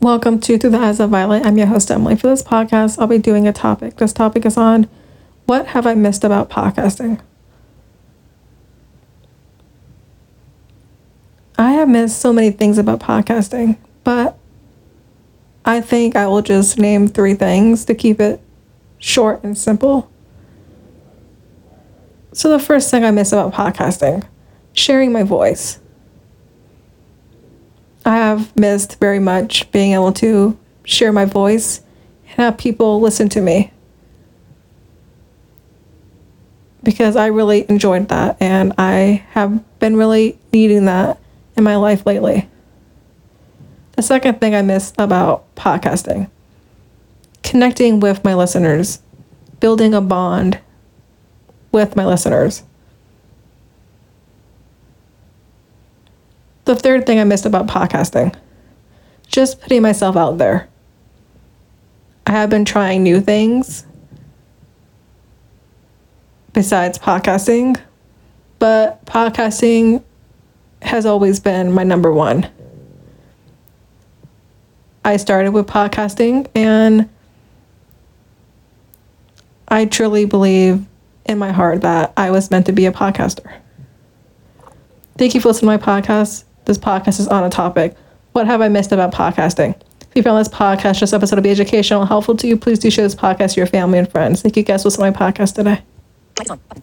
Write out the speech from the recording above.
Welcome to Through the Eyes of Violet. I'm your host, Emily. For this podcast, I'll be doing a topic. This topic is on what have I missed about podcasting? I have missed so many things about podcasting, but I think I will just name three things to keep it short and simple. So, the first thing I miss about podcasting sharing my voice. I have missed very much being able to share my voice and have people listen to me. Because I really enjoyed that and I have been really needing that in my life lately. The second thing I miss about podcasting connecting with my listeners, building a bond with my listeners. The third thing I missed about podcasting just putting myself out there. I have been trying new things besides podcasting, but podcasting has always been my number one. I started with podcasting and I truly believe in my heart that I was meant to be a podcaster. Thank you for listening to my podcast. This podcast is on a topic. What have I missed about podcasting? If you found this podcast, this episode will be educational and helpful to you, please do share this podcast to your family and friends. Thank you guys for listening to my podcast today.